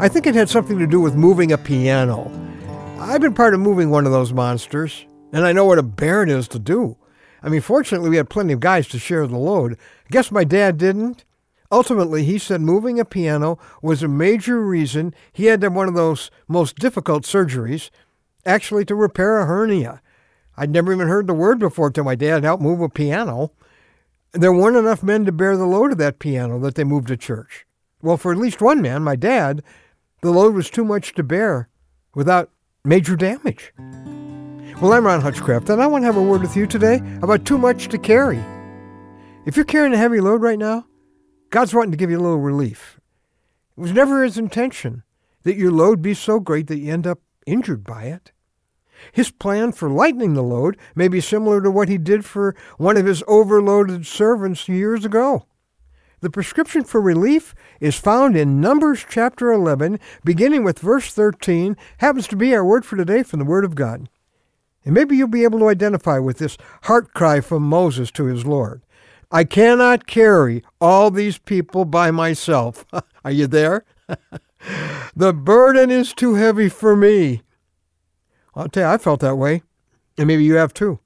I think it had something to do with moving a piano. I've been part of moving one of those monsters, and I know what a bear it is to do. I mean, fortunately, we had plenty of guys to share the load. I guess my dad didn't. Ultimately, he said moving a piano was a major reason he had to have one of those most difficult surgeries, actually to repair a hernia. I'd never even heard the word before till my dad helped move a piano. There weren't enough men to bear the load of that piano that they moved to church. Well, for at least one man, my dad, the load was too much to bear without major damage. Well, I'm Ron Hutchcraft, and I want to have a word with you today about too much to carry. If you're carrying a heavy load right now, God's wanting to give you a little relief. It was never his intention that your load be so great that you end up injured by it. His plan for lightening the load may be similar to what he did for one of his overloaded servants years ago. The prescription for relief is found in Numbers chapter 11, beginning with verse 13, happens to be our word for today from the Word of God. And maybe you'll be able to identify with this heart cry from Moses to his Lord. I cannot carry all these people by myself. Are you there? the burden is too heavy for me. I'll tell you, I felt that way, and maybe you have too.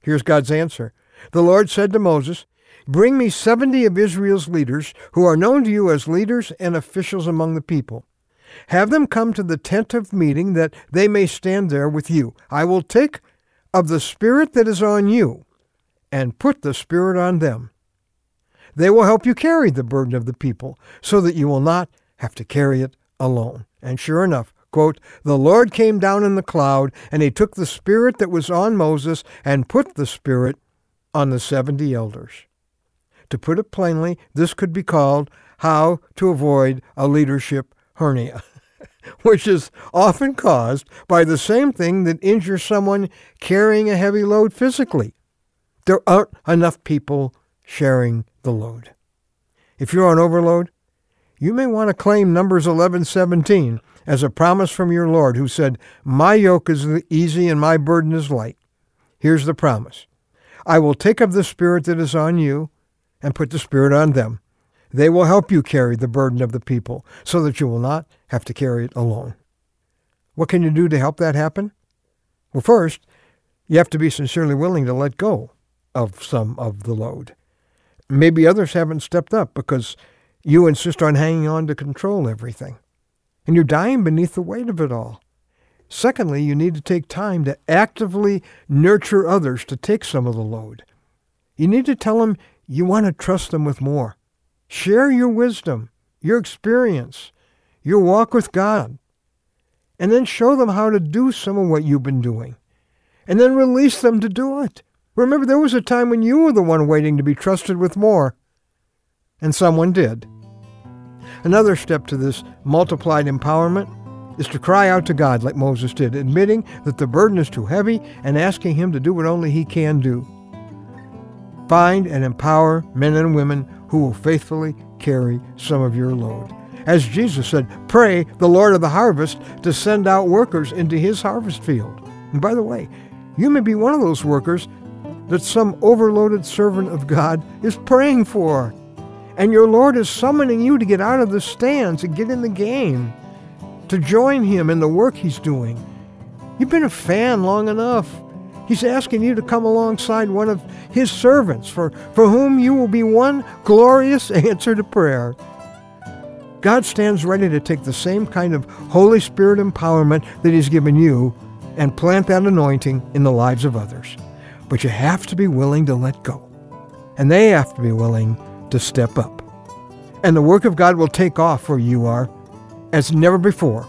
Here's God's answer. The Lord said to Moses, Bring me seventy of Israel's leaders, who are known to you as leaders and officials among the people. Have them come to the tent of meeting, that they may stand there with you. I will take of the Spirit that is on you, and put the Spirit on them. They will help you carry the burden of the people, so that you will not have to carry it alone. And sure enough, quote, the Lord came down in the cloud, and he took the Spirit that was on Moses and put the Spirit on the seventy elders. To put it plainly, this could be called How to Avoid a Leadership Hernia, which is often caused by the same thing that injures someone carrying a heavy load physically. There aren't enough people sharing the load. If you're on overload, you may want to claim Numbers 11:17 as a promise from your Lord who said, "My yoke is easy and my burden is light." Here's the promise. I will take of the spirit that is on you and put the Spirit on them. They will help you carry the burden of the people so that you will not have to carry it alone. What can you do to help that happen? Well, first, you have to be sincerely willing to let go of some of the load. Maybe others haven't stepped up because you insist on hanging on to control everything. And you're dying beneath the weight of it all. Secondly, you need to take time to actively nurture others to take some of the load. You need to tell them you want to trust them with more. Share your wisdom, your experience, your walk with God, and then show them how to do some of what you've been doing, and then release them to do it. Remember, there was a time when you were the one waiting to be trusted with more, and someone did. Another step to this multiplied empowerment is to cry out to God like Moses did, admitting that the burden is too heavy and asking Him to do what only He can do. Find and empower men and women who will faithfully carry some of your load. As Jesus said, pray the Lord of the harvest to send out workers into his harvest field. And by the way, you may be one of those workers that some overloaded servant of God is praying for. And your Lord is summoning you to get out of the stands and get in the game, to join him in the work he's doing. You've been a fan long enough. He's asking you to come alongside one of his servants for, for whom you will be one glorious answer to prayer. God stands ready to take the same kind of Holy Spirit empowerment that he's given you and plant that anointing in the lives of others. But you have to be willing to let go. And they have to be willing to step up. And the work of God will take off where you are as never before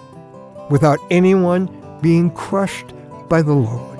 without anyone being crushed by the load.